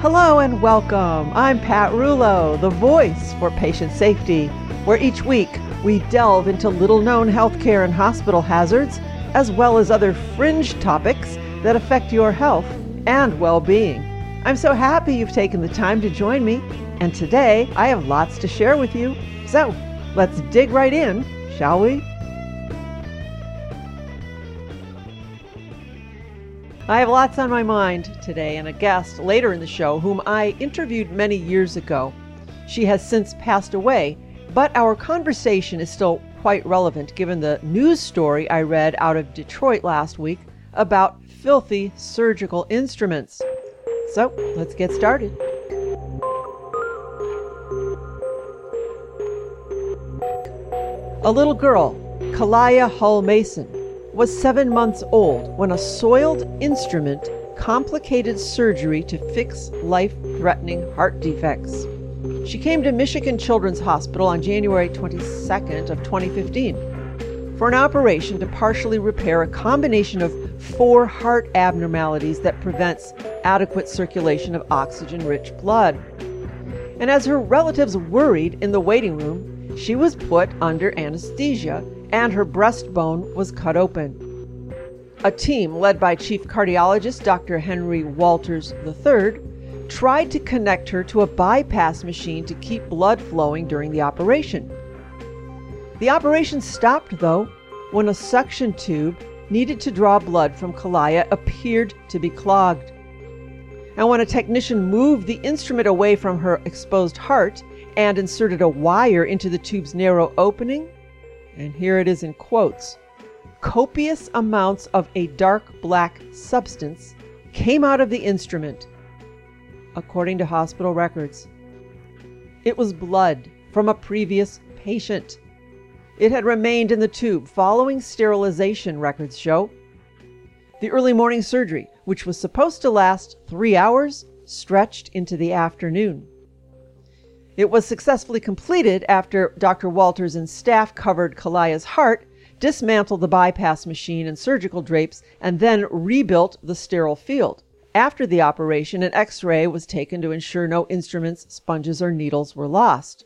Hello and welcome. I'm Pat Rouleau, the voice for patient safety, where each week we delve into little known healthcare and hospital hazards, as well as other fringe topics that affect your health and well being. I'm so happy you've taken the time to join me, and today I have lots to share with you. So let's dig right in, shall we? I have lots on my mind today and a guest later in the show whom I interviewed many years ago. She has since passed away, but our conversation is still quite relevant given the news story I read out of Detroit last week about filthy surgical instruments. So let's get started. A little girl, Kalaya Hull Mason, was seven months old when a soiled instrument complicated surgery to fix life threatening heart defects. She came to Michigan Children's Hospital on January 22nd of 2015 for an operation to partially repair a combination of four heart abnormalities that prevents adequate circulation of oxygen-rich blood. And as her relatives worried in the waiting room, she was put under anesthesia and her breastbone was cut open. A team led by Chief Cardiologist Dr. Henry Walters III tried to connect her to a bypass machine to keep blood flowing during the operation. The operation stopped, though, when a suction tube needed to draw blood from Kalaya appeared to be clogged. And when a technician moved the instrument away from her exposed heart and inserted a wire into the tube's narrow opening, and here it is in quotes copious amounts of a dark black substance came out of the instrument, according to hospital records. It was blood from a previous patient. It had remained in the tube following sterilization, records show. The early morning surgery, which was supposed to last three hours, stretched into the afternoon. It was successfully completed after Dr. Walters and staff covered Kalaya's heart, dismantled the bypass machine and surgical drapes, and then rebuilt the sterile field. After the operation, an x ray was taken to ensure no instruments, sponges, or needles were lost.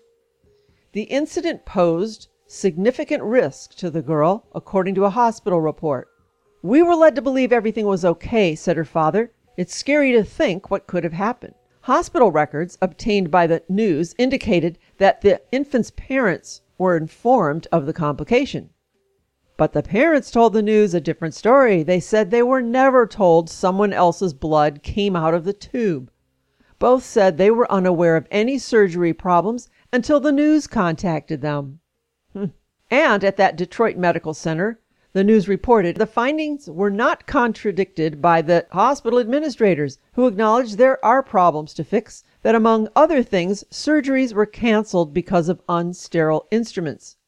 The incident posed significant risk to the girl, according to a hospital report. We were led to believe everything was okay, said her father. It's scary to think what could have happened. Hospital records obtained by the news indicated that the infant's parents were informed of the complication. But the parents told the news a different story. They said they were never told someone else's blood came out of the tube. Both said they were unaware of any surgery problems until the news contacted them. and at that Detroit Medical Center, the news reported the findings were not contradicted by the hospital administrators, who acknowledged there are problems to fix, that among other things, surgeries were canceled because of unsterile instruments.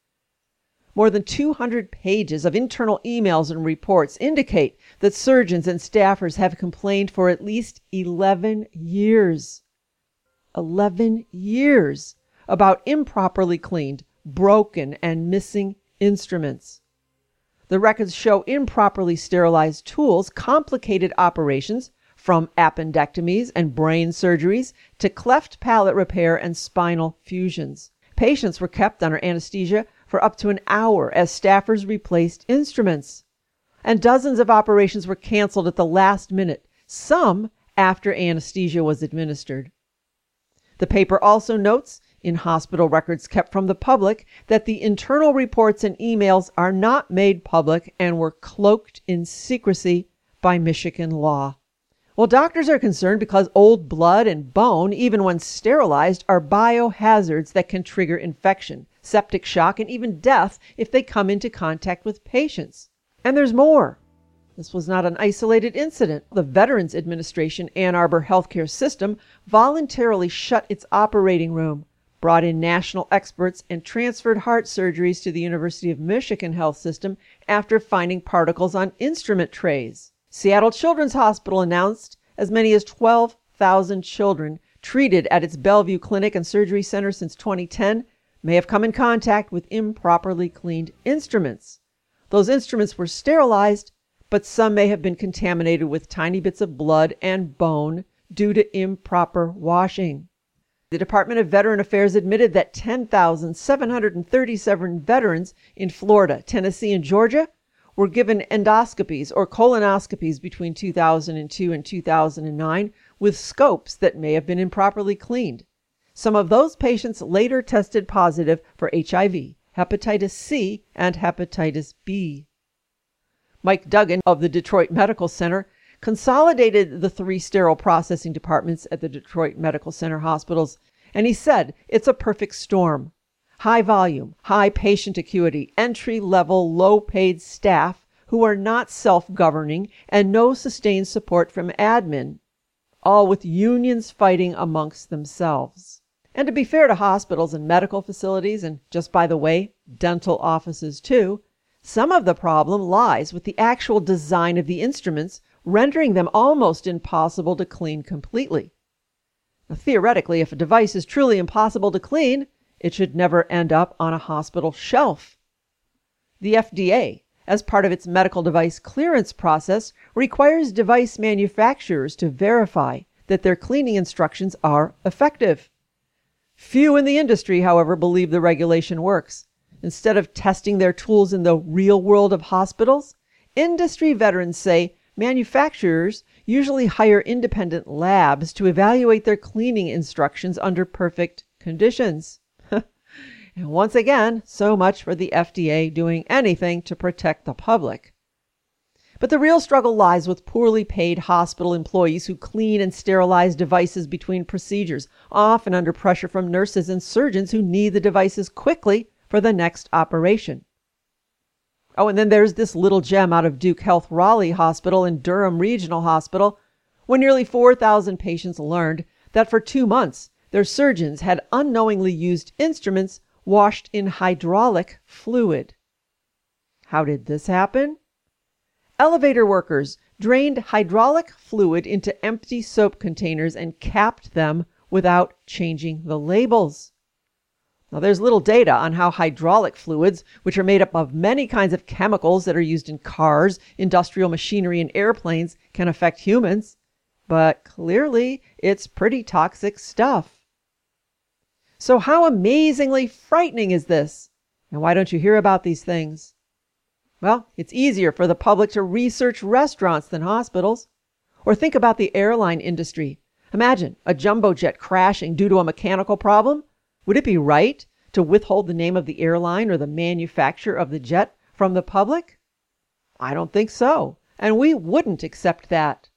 More than 200 pages of internal emails and reports indicate that surgeons and staffers have complained for at least 11 years. 11 years about improperly cleaned, broken, and missing instruments. The records show improperly sterilized tools, complicated operations, from appendectomies and brain surgeries to cleft palate repair and spinal fusions. Patients were kept under anesthesia for up to an hour as staffers replaced instruments. And dozens of operations were canceled at the last minute, some after anesthesia was administered. The paper also notes in hospital records kept from the public that the internal reports and emails are not made public and were cloaked in secrecy by Michigan law. Well, doctors are concerned because old blood and bone, even when sterilized, are biohazards that can trigger infection, septic shock, and even death if they come into contact with patients. And there's more. This was not an isolated incident. The Veterans Administration Ann Arbor healthcare system voluntarily shut its operating room, brought in national experts, and transferred heart surgeries to the University of Michigan Health System after finding particles on instrument trays. Seattle Children's Hospital announced as many as 12,000 children treated at its Bellevue Clinic and Surgery Center since 2010 may have come in contact with improperly cleaned instruments. Those instruments were sterilized but some may have been contaminated with tiny bits of blood and bone due to improper washing. The Department of Veteran Affairs admitted that 10,737 veterans in Florida, Tennessee, and Georgia were given endoscopies or colonoscopies between 2002 and 2009 with scopes that may have been improperly cleaned. Some of those patients later tested positive for HIV, hepatitis C, and hepatitis B. Mike Duggan of the Detroit Medical Center consolidated the three sterile processing departments at the Detroit Medical Center hospitals, and he said it's a perfect storm. High volume, high patient acuity, entry level, low paid staff who are not self governing, and no sustained support from admin, all with unions fighting amongst themselves. And to be fair to hospitals and medical facilities, and just by the way, dental offices too, some of the problem lies with the actual design of the instruments, rendering them almost impossible to clean completely. Now, theoretically, if a device is truly impossible to clean, it should never end up on a hospital shelf. The FDA, as part of its medical device clearance process, requires device manufacturers to verify that their cleaning instructions are effective. Few in the industry, however, believe the regulation works. Instead of testing their tools in the real world of hospitals, industry veterans say manufacturers usually hire independent labs to evaluate their cleaning instructions under perfect conditions. and once again, so much for the FDA doing anything to protect the public. But the real struggle lies with poorly paid hospital employees who clean and sterilize devices between procedures, often under pressure from nurses and surgeons who need the devices quickly for the next operation. Oh, and then there's this little gem out of Duke Health Raleigh Hospital and Durham Regional Hospital, where nearly 4,000 patients learned that for two months their surgeons had unknowingly used instruments washed in hydraulic fluid. How did this happen? Elevator workers drained hydraulic fluid into empty soap containers and capped them without changing the labels. Now, there's little data on how hydraulic fluids, which are made up of many kinds of chemicals that are used in cars, industrial machinery, and airplanes, can affect humans, but clearly it's pretty toxic stuff. So, how amazingly frightening is this? And why don't you hear about these things? Well, it's easier for the public to research restaurants than hospitals. Or think about the airline industry. Imagine a jumbo jet crashing due to a mechanical problem. Would it be right to withhold the name of the airline or the manufacturer of the jet from the public? I don't think so, and we wouldn't accept that.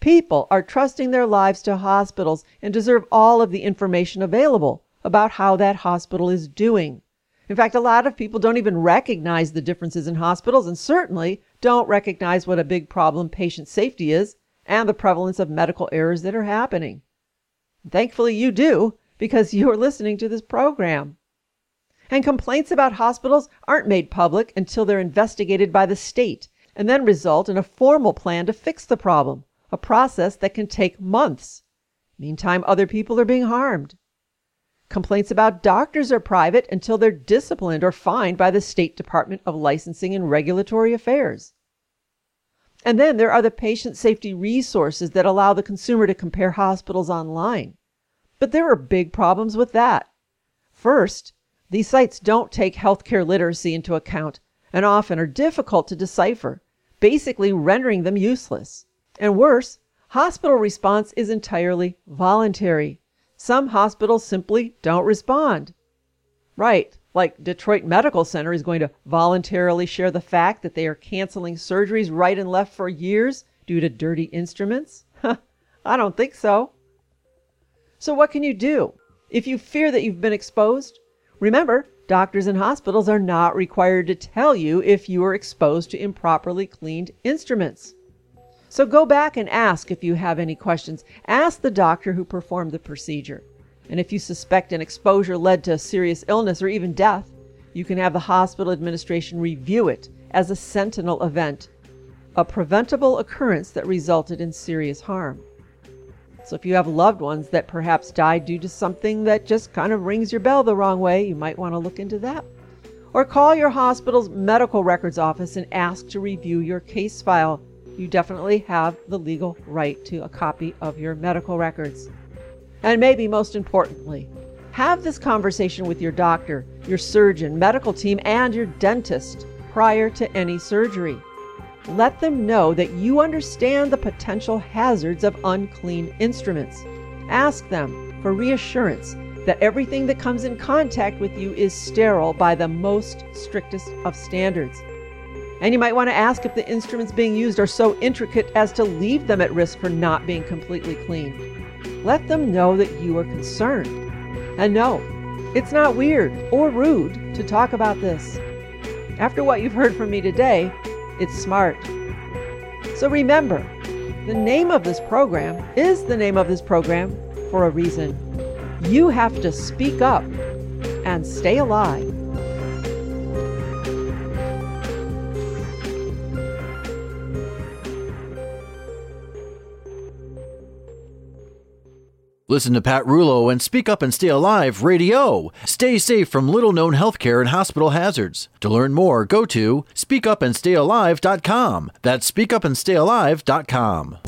People are trusting their lives to hospitals and deserve all of the information available about how that hospital is doing. In fact, a lot of people don't even recognize the differences in hospitals and certainly don't recognize what a big problem patient safety is and the prevalence of medical errors that are happening. Thankfully, you do, because you're listening to this program. And complaints about hospitals aren't made public until they're investigated by the state and then result in a formal plan to fix the problem, a process that can take months. Meantime, other people are being harmed. Complaints about doctors are private until they're disciplined or fined by the State Department of Licensing and Regulatory Affairs. And then there are the patient safety resources that allow the consumer to compare hospitals online. But there are big problems with that. First, these sites don't take healthcare literacy into account and often are difficult to decipher, basically rendering them useless. And worse, hospital response is entirely voluntary. Some hospitals simply don't respond. Right, like Detroit Medical Center is going to voluntarily share the fact that they are canceling surgeries right and left for years due to dirty instruments? I don't think so. So, what can you do? If you fear that you've been exposed, remember Doctors and hospitals are not required to tell you if you are exposed to improperly cleaned instruments. So go back and ask if you have any questions. Ask the doctor who performed the procedure. And if you suspect an exposure led to a serious illness or even death, you can have the hospital administration review it as a sentinel event, a preventable occurrence that resulted in serious harm. So if you have loved ones that perhaps died due to something that just kind of rings your bell the wrong way, you might want to look into that. Or call your hospital's medical records office and ask to review your case file. You definitely have the legal right to a copy of your medical records. And maybe most importantly, have this conversation with your doctor, your surgeon, medical team, and your dentist prior to any surgery. Let them know that you understand the potential hazards of unclean instruments. Ask them for reassurance that everything that comes in contact with you is sterile by the most strictest of standards. And you might want to ask if the instruments being used are so intricate as to leave them at risk for not being completely clean. Let them know that you are concerned. And no, it's not weird or rude to talk about this. After what you've heard from me today, it's smart. So remember, the name of this program is the name of this program for a reason. You have to speak up and stay alive. Listen to Pat Rulo and Speak Up and Stay Alive Radio. Stay safe from little known healthcare and hospital hazards. To learn more, go to speakupandstayalive.com. That's speakupandstayalive.com.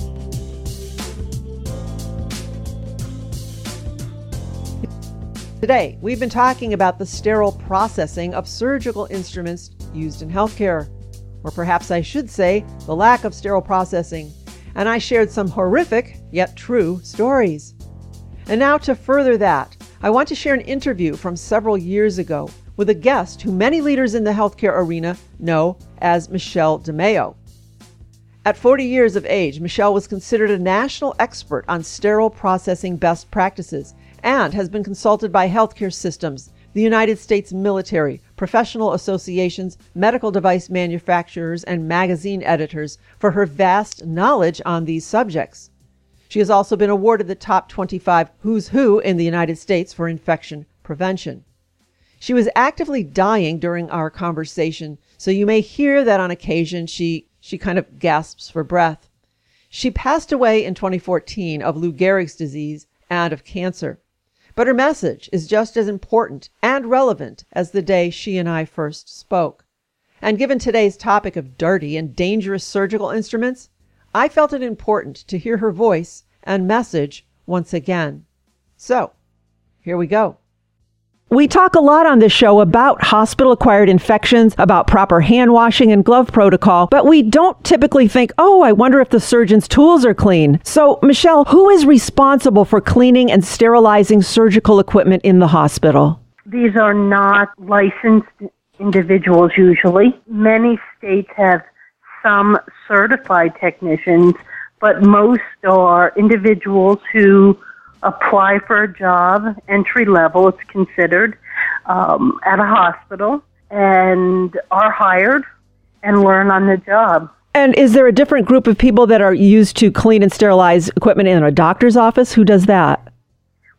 Today, we've been talking about the sterile processing of surgical instruments used in healthcare. Or perhaps I should say, the lack of sterile processing. And I shared some horrific, yet true, stories. And now, to further that, I want to share an interview from several years ago with a guest who many leaders in the healthcare arena know as Michelle DeMeo. At 40 years of age, Michelle was considered a national expert on sterile processing best practices and has been consulted by healthcare systems, the United States military, professional associations, medical device manufacturers, and magazine editors for her vast knowledge on these subjects. She has also been awarded the top 25 Who's Who in the United States for infection prevention. She was actively dying during our conversation, so you may hear that on occasion she, she kind of gasps for breath. She passed away in 2014 of Lou Gehrig's disease and of cancer. But her message is just as important and relevant as the day she and I first spoke. And given today's topic of dirty and dangerous surgical instruments, I felt it important to hear her voice and message once again. So, here we go. We talk a lot on this show about hospital acquired infections, about proper hand washing and glove protocol, but we don't typically think, oh, I wonder if the surgeon's tools are clean. So, Michelle, who is responsible for cleaning and sterilizing surgical equipment in the hospital? These are not licensed individuals usually. Many states have some certified technicians, but most are individuals who apply for a job, entry level, it's considered, um, at a hospital, and are hired and learn on the job. And is there a different group of people that are used to clean and sterilize equipment in a doctor's office? Who does that?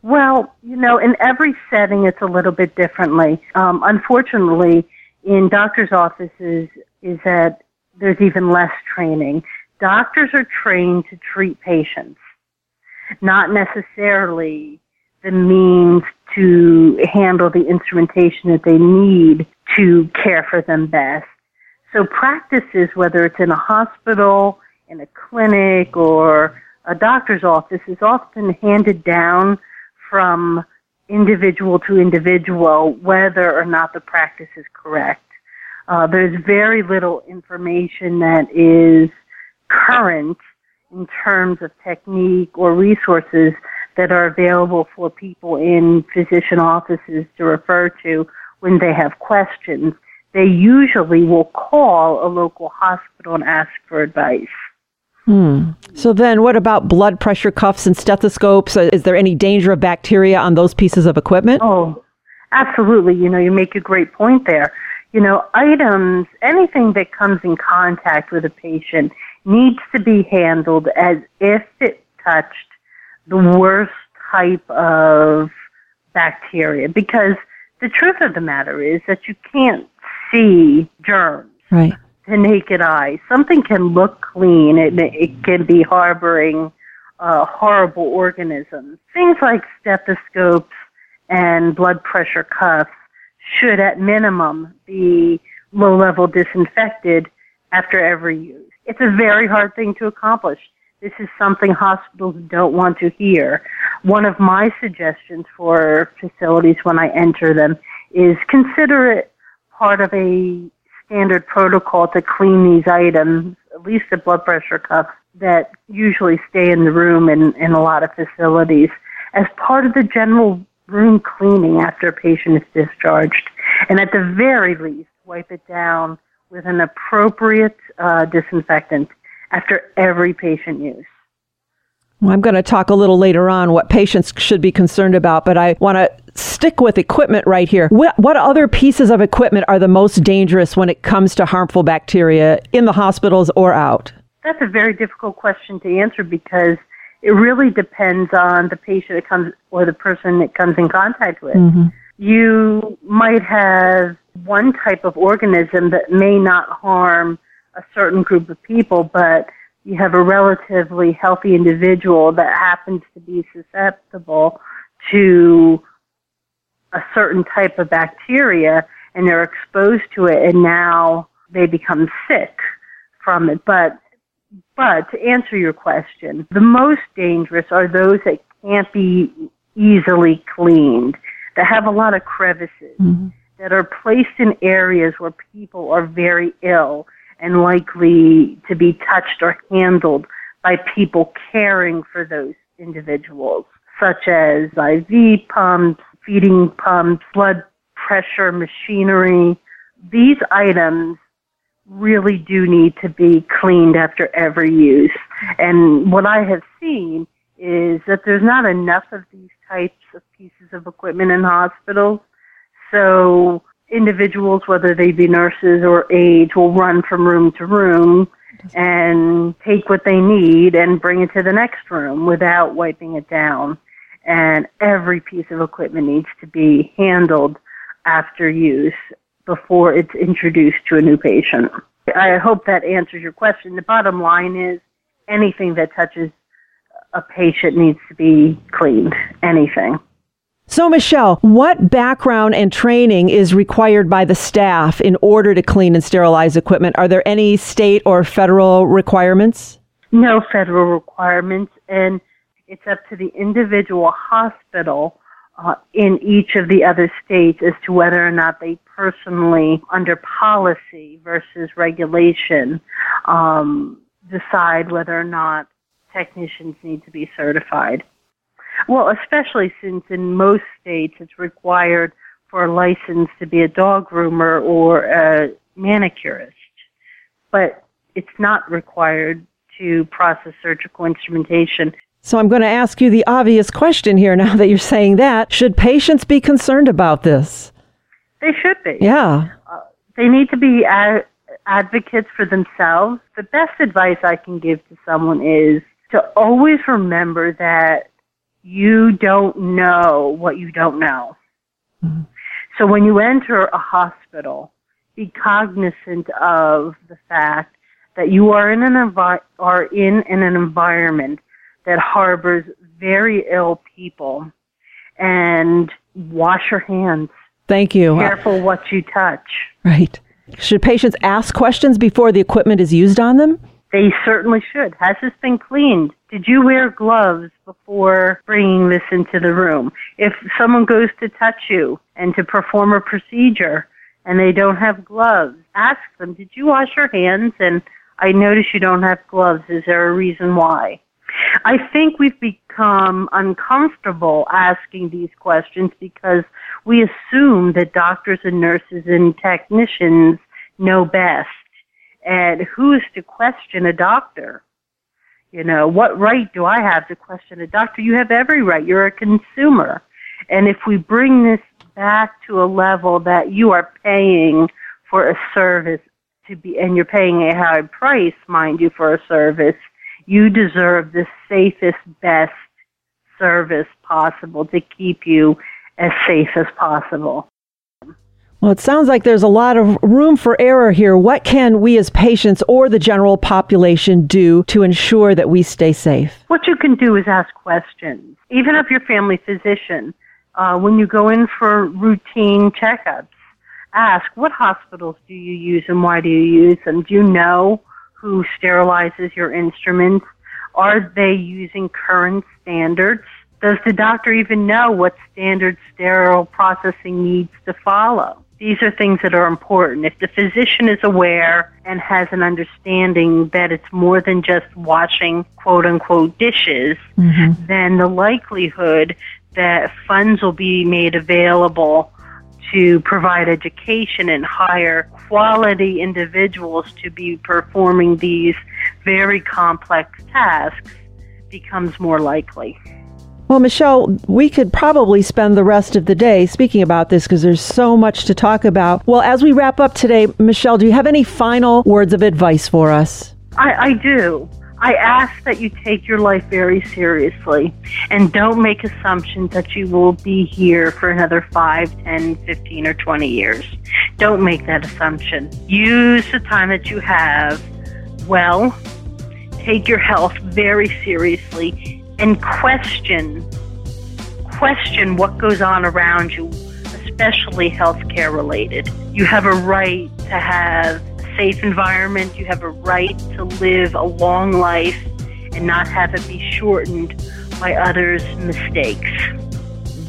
Well, you know, in every setting, it's a little bit differently. Um, unfortunately, in doctors' offices, is that there's even less training. Doctors are trained to treat patients, not necessarily the means to handle the instrumentation that they need to care for them best. So practices, whether it's in a hospital, in a clinic, or a doctor's office, is often handed down from individual to individual, whether or not the practice is correct. Uh, there's very little information that is current in terms of technique or resources that are available for people in physician offices to refer to when they have questions. They usually will call a local hospital and ask for advice. Hmm. So then, what about blood pressure cuffs and stethoscopes? Is there any danger of bacteria on those pieces of equipment? Oh, Absolutely. You know, you make a great point there. You know, items, anything that comes in contact with a patient needs to be handled as if it touched the worst type of bacteria because the truth of the matter is that you can't see germs. Right. The naked eye. Something can look clean. It, it can be harboring uh, horrible organisms. Things like stethoscopes and blood pressure cuffs should at minimum be low level disinfected after every use. It's a very hard thing to accomplish. This is something hospitals don't want to hear. One of my suggestions for facilities when I enter them is consider it part of a standard protocol to clean these items, at least the blood pressure cuffs that usually stay in the room in, in a lot of facilities, as part of the general room cleaning after a patient is discharged. And at the very least, wipe it down with an appropriate uh, disinfectant after every patient use. Well, I'm going to talk a little later on what patients should be concerned about, but I want to stick with equipment right here. What, what other pieces of equipment are the most dangerous when it comes to harmful bacteria in the hospitals or out? That's a very difficult question to answer because it really depends on the patient it comes or the person it comes in contact with. Mm-hmm. You might have one type of organism that may not harm a certain group of people, but you have a relatively healthy individual that happens to be susceptible to a certain type of bacteria and they're exposed to it and now they become sick from it. But but to answer your question, the most dangerous are those that can't be easily cleaned, that have a lot of crevices, mm-hmm. that are placed in areas where people are very ill and likely to be touched or handled by people caring for those individuals, such as IV pumps, feeding pumps, blood pressure machinery. These items really do need to be cleaned after every use. And what I have seen is that there's not enough of these types of pieces of equipment in hospitals. So individuals, whether they be nurses or aides, will run from room to room and take what they need and bring it to the next room without wiping it down. And every piece of equipment needs to be handled after use before it's introduced to a new patient. I hope that answers your question. The bottom line is anything that touches a patient needs to be cleaned. Anything. So, Michelle, what background and training is required by the staff in order to clean and sterilize equipment? Are there any state or federal requirements? No federal requirements, and it's up to the individual hospital uh, in each of the other states as to whether or not they personally, under policy versus regulation, um, decide whether or not technicians need to be certified. Well, especially since in most states it's required for a license to be a dog groomer or a manicurist, but it's not required to process surgical instrumentation. So I'm going to ask you the obvious question here now that you're saying that. Should patients be concerned about this? They should be. Yeah. Uh, they need to be ad- advocates for themselves. The best advice I can give to someone is to always remember that you don't know what you don't know. Mm-hmm. So when you enter a hospital, be cognizant of the fact that you are in an envi- are in, in an environment that harbors very ill people and wash your hands. Thank you. Careful what you touch. Right. Should patients ask questions before the equipment is used on them? They certainly should. Has this been cleaned? Did you wear gloves before bringing this into the room? If someone goes to touch you and to perform a procedure and they don't have gloves, ask them, did you wash your hands? And I notice you don't have gloves. Is there a reason why? I think we've become uncomfortable asking these questions because we assume that doctors and nurses and technicians know best. And who's to question a doctor? You know, what right do I have to question a doctor? You have every right. You're a consumer. And if we bring this back to a level that you are paying for a service to be, and you're paying a high price, mind you, for a service, you deserve the safest, best service possible to keep you as safe as possible. Well, it sounds like there's a lot of room for error here. What can we as patients or the general population do to ensure that we stay safe? What you can do is ask questions, even of your family physician. Uh, when you go in for routine checkups, ask what hospitals do you use and why do you use them? Do you know who sterilizes your instruments? Are they using current standards? Does the doctor even know what standard sterile processing needs to follow? These are things that are important. If the physician is aware and has an understanding that it's more than just washing quote unquote dishes, mm-hmm. then the likelihood that funds will be made available to provide education and hire quality individuals to be performing these very complex tasks becomes more likely. Well, Michelle, we could probably spend the rest of the day speaking about this because there's so much to talk about. Well, as we wrap up today, Michelle, do you have any final words of advice for us? I, I do. I ask that you take your life very seriously and don't make assumptions that you will be here for another 5, 10, 15, or 20 years. Don't make that assumption. Use the time that you have well. Take your health very seriously and question question what goes on around you, especially healthcare related. You have a right to have a safe environment. You have a right to live a long life and not have it be shortened by others' mistakes.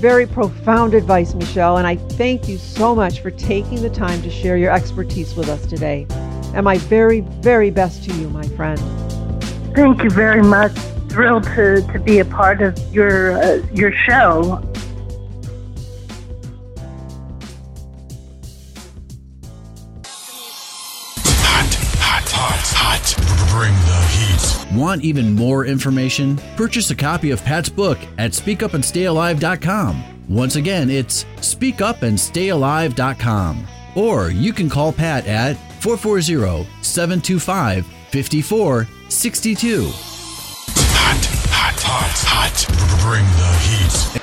Very profound advice, Michelle, and I thank you so much for taking the time to share your expertise with us today. And my very, very best to you, my friend. Thank you very much thrilled to, to be a part of your uh, your show. Hot, hot, hot, hot. Bring the heat. Want even more information? Purchase a copy of Pat's book at speakupandstayalive.com. Once again, it's speakupandstayalive.com. Or you can call Pat at 440 725 5462. Hot, hot. Bring the heat.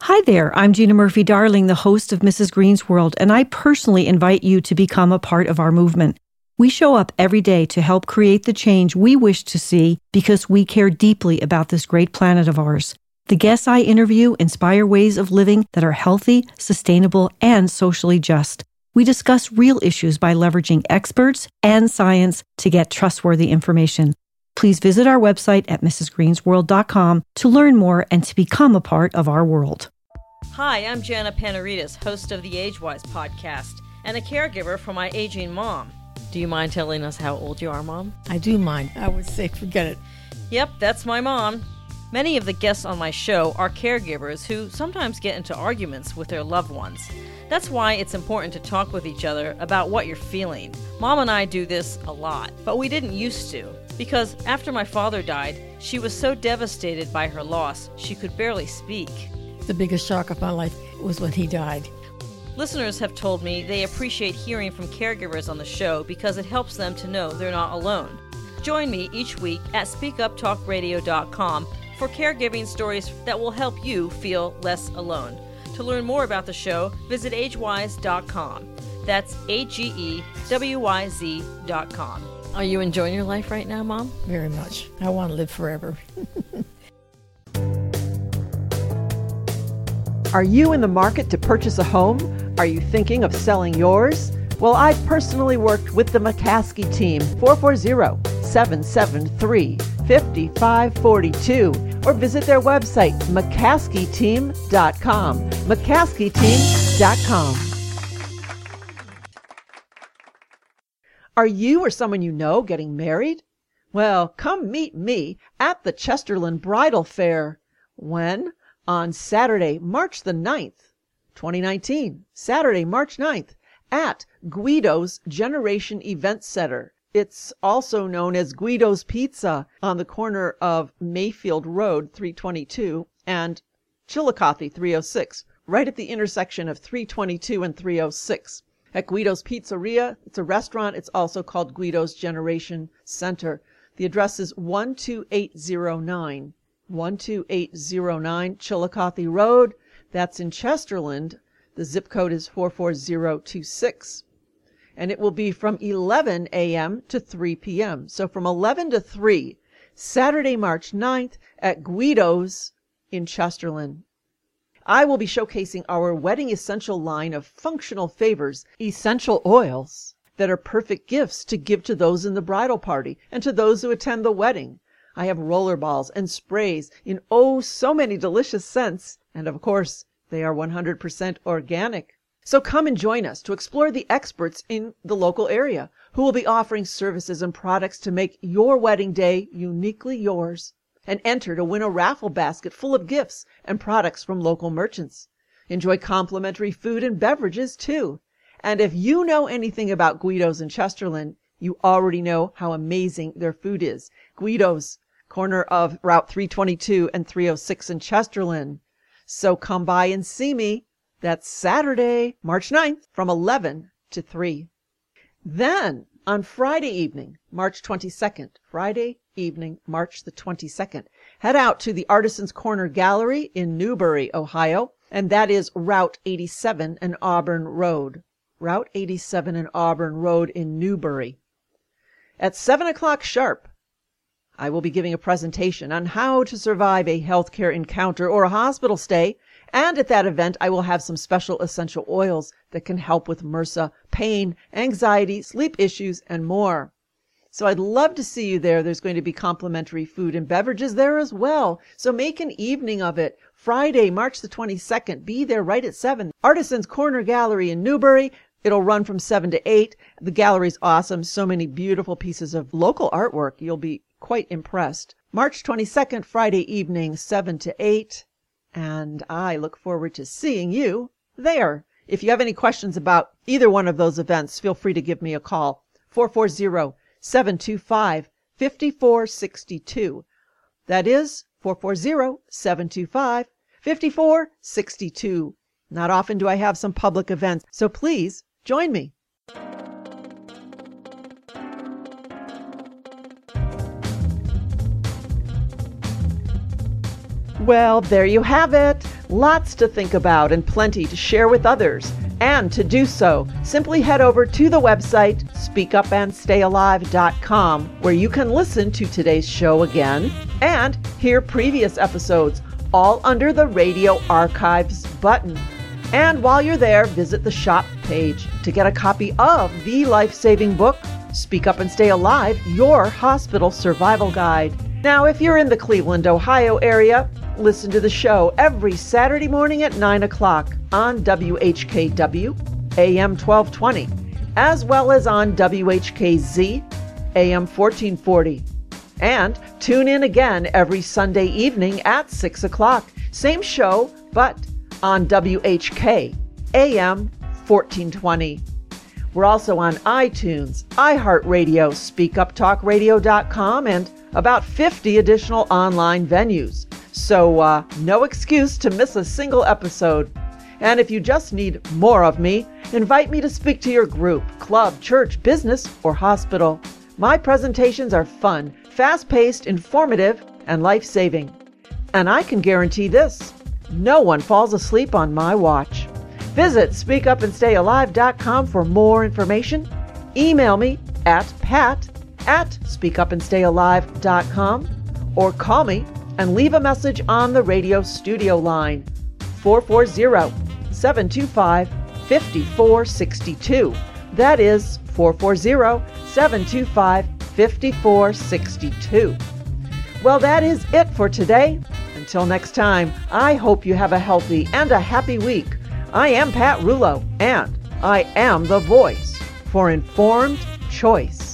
Hi there, I'm Gina Murphy Darling, the host of Mrs. Green's World, and I personally invite you to become a part of our movement. We show up every day to help create the change we wish to see because we care deeply about this great planet of ours. The guests I interview inspire ways of living that are healthy, sustainable, and socially just. We discuss real issues by leveraging experts and science to get trustworthy information. Please visit our website at mrsgreensworld.com to learn more and to become a part of our world. Hi, I'm Jana Panarites, host of the AgeWyz podcast and a caregiver for my aging mom. Do you mind telling us how old you are, Mom? I do mind. I would say forget it. Yep, that's my mom. Many of the guests on my show are caregivers who sometimes get into arguments with their loved ones. That's why it's important to talk with each other about what you're feeling. Mom and I do this a lot, but we didn't used to. Because after my father died, she was so devastated by her loss, she could barely speak. The biggest shock of my life was when he died. Listeners have told me they appreciate hearing from caregivers on the show because it helps them to know they're not alone. Join me each week at speakuptalkradio.com for caregiving stories that will help you feel less alone. To learn more about the show, visit agewyz.com. That's A G E W Y Z.com. Are you enjoying your life right now, Mom? Very much. I want to live forever. Are you in the market to purchase a home? Are you thinking of selling yours? Well, I've personally worked with the McCaskey team, 440 773 5542, or visit their website, McCaskeyteam.com. McCaskeyteam.com. Are you or someone you know getting married? Well, come meet me at the Chesterland Bridal Fair. When? On Saturday, March the 9th, 2019. Saturday, March 9th at Guido's Generation Event Center. It's also known as Guido's Pizza on the corner of Mayfield Road 322 and Chillicothe 306 right at the intersection of 322 and 306 at Guido's Pizzeria. It's a restaurant. It's also called Guido's Generation Center. The address is 12809. 12809 Chillicothe Road. That's in Chesterland. The zip code is 44026. And it will be from 11 a.m. to 3 p.m. So from 11 to 3, Saturday, March 9th at Guido's in Chesterland. I will be showcasing our wedding essential line of functional favors, essential oils that are perfect gifts to give to those in the bridal party and to those who attend the wedding. I have roller balls and sprays in oh so many delicious scents, and of course, they are 100% organic. So come and join us to explore the experts in the local area who will be offering services and products to make your wedding day uniquely yours. And enter to win a raffle basket full of gifts and products from local merchants. Enjoy complimentary food and beverages too. And if you know anything about Guido's in Chesterland, you already know how amazing their food is. Guido's, corner of Route 322 and 306 in Chesterland. So come by and see me. That's Saturday, March 9th from 11 to 3. Then on Friday evening, March 22nd, Friday evening, March the 22nd, head out to the Artisans Corner Gallery in Newbury, Ohio, and that is Route 87 and Auburn Road. Route 87 and Auburn Road in Newbury. At 7 o'clock sharp, I will be giving a presentation on how to survive a healthcare encounter or a hospital stay. And at that event, I will have some special essential oils that can help with MRSA, pain, anxiety, sleep issues, and more. So I'd love to see you there. There's going to be complimentary food and beverages there as well. So make an evening of it. Friday, March the 22nd. Be there right at 7. Artisans Corner Gallery in Newbury. It'll run from 7 to 8. The gallery's awesome. So many beautiful pieces of local artwork. You'll be quite impressed. March 22nd, Friday evening, 7 to 8. And I look forward to seeing you there. If you have any questions about either one of those events, feel free to give me a call. 440 725 5462. That is 440 725 5462. Not often do I have some public events, so please join me. Well, there you have it. Lots to think about and plenty to share with others. And to do so, simply head over to the website speakupandstayalive.com where you can listen to today's show again and hear previous episodes, all under the Radio Archives button. And while you're there, visit the shop page to get a copy of the life saving book, Speak Up and Stay Alive Your Hospital Survival Guide. Now, if you're in the Cleveland, Ohio area, Listen to the show every Saturday morning at 9 o'clock on WHKW, AM 1220, as well as on WHKZ, AM 1440. And tune in again every Sunday evening at 6 o'clock. Same show, but on WHK, AM 1420. We're also on iTunes, iHeartRadio, SpeakUpTalkRadio.com, and about 50 additional online venues. So, uh, no excuse to miss a single episode. And if you just need more of me, invite me to speak to your group, club, church, business, or hospital. My presentations are fun, fast paced, informative, and life saving. And I can guarantee this no one falls asleep on my watch. Visit speakupandstayalive.com for more information. Email me at pat at speakupandstayalive.com or call me and leave a message on the radio studio line 440 725 5462. That is 440 725 5462. Well, that is it for today. Until next time, I hope you have a healthy and a happy week. I am Pat Rulo, and I am the voice for informed choice.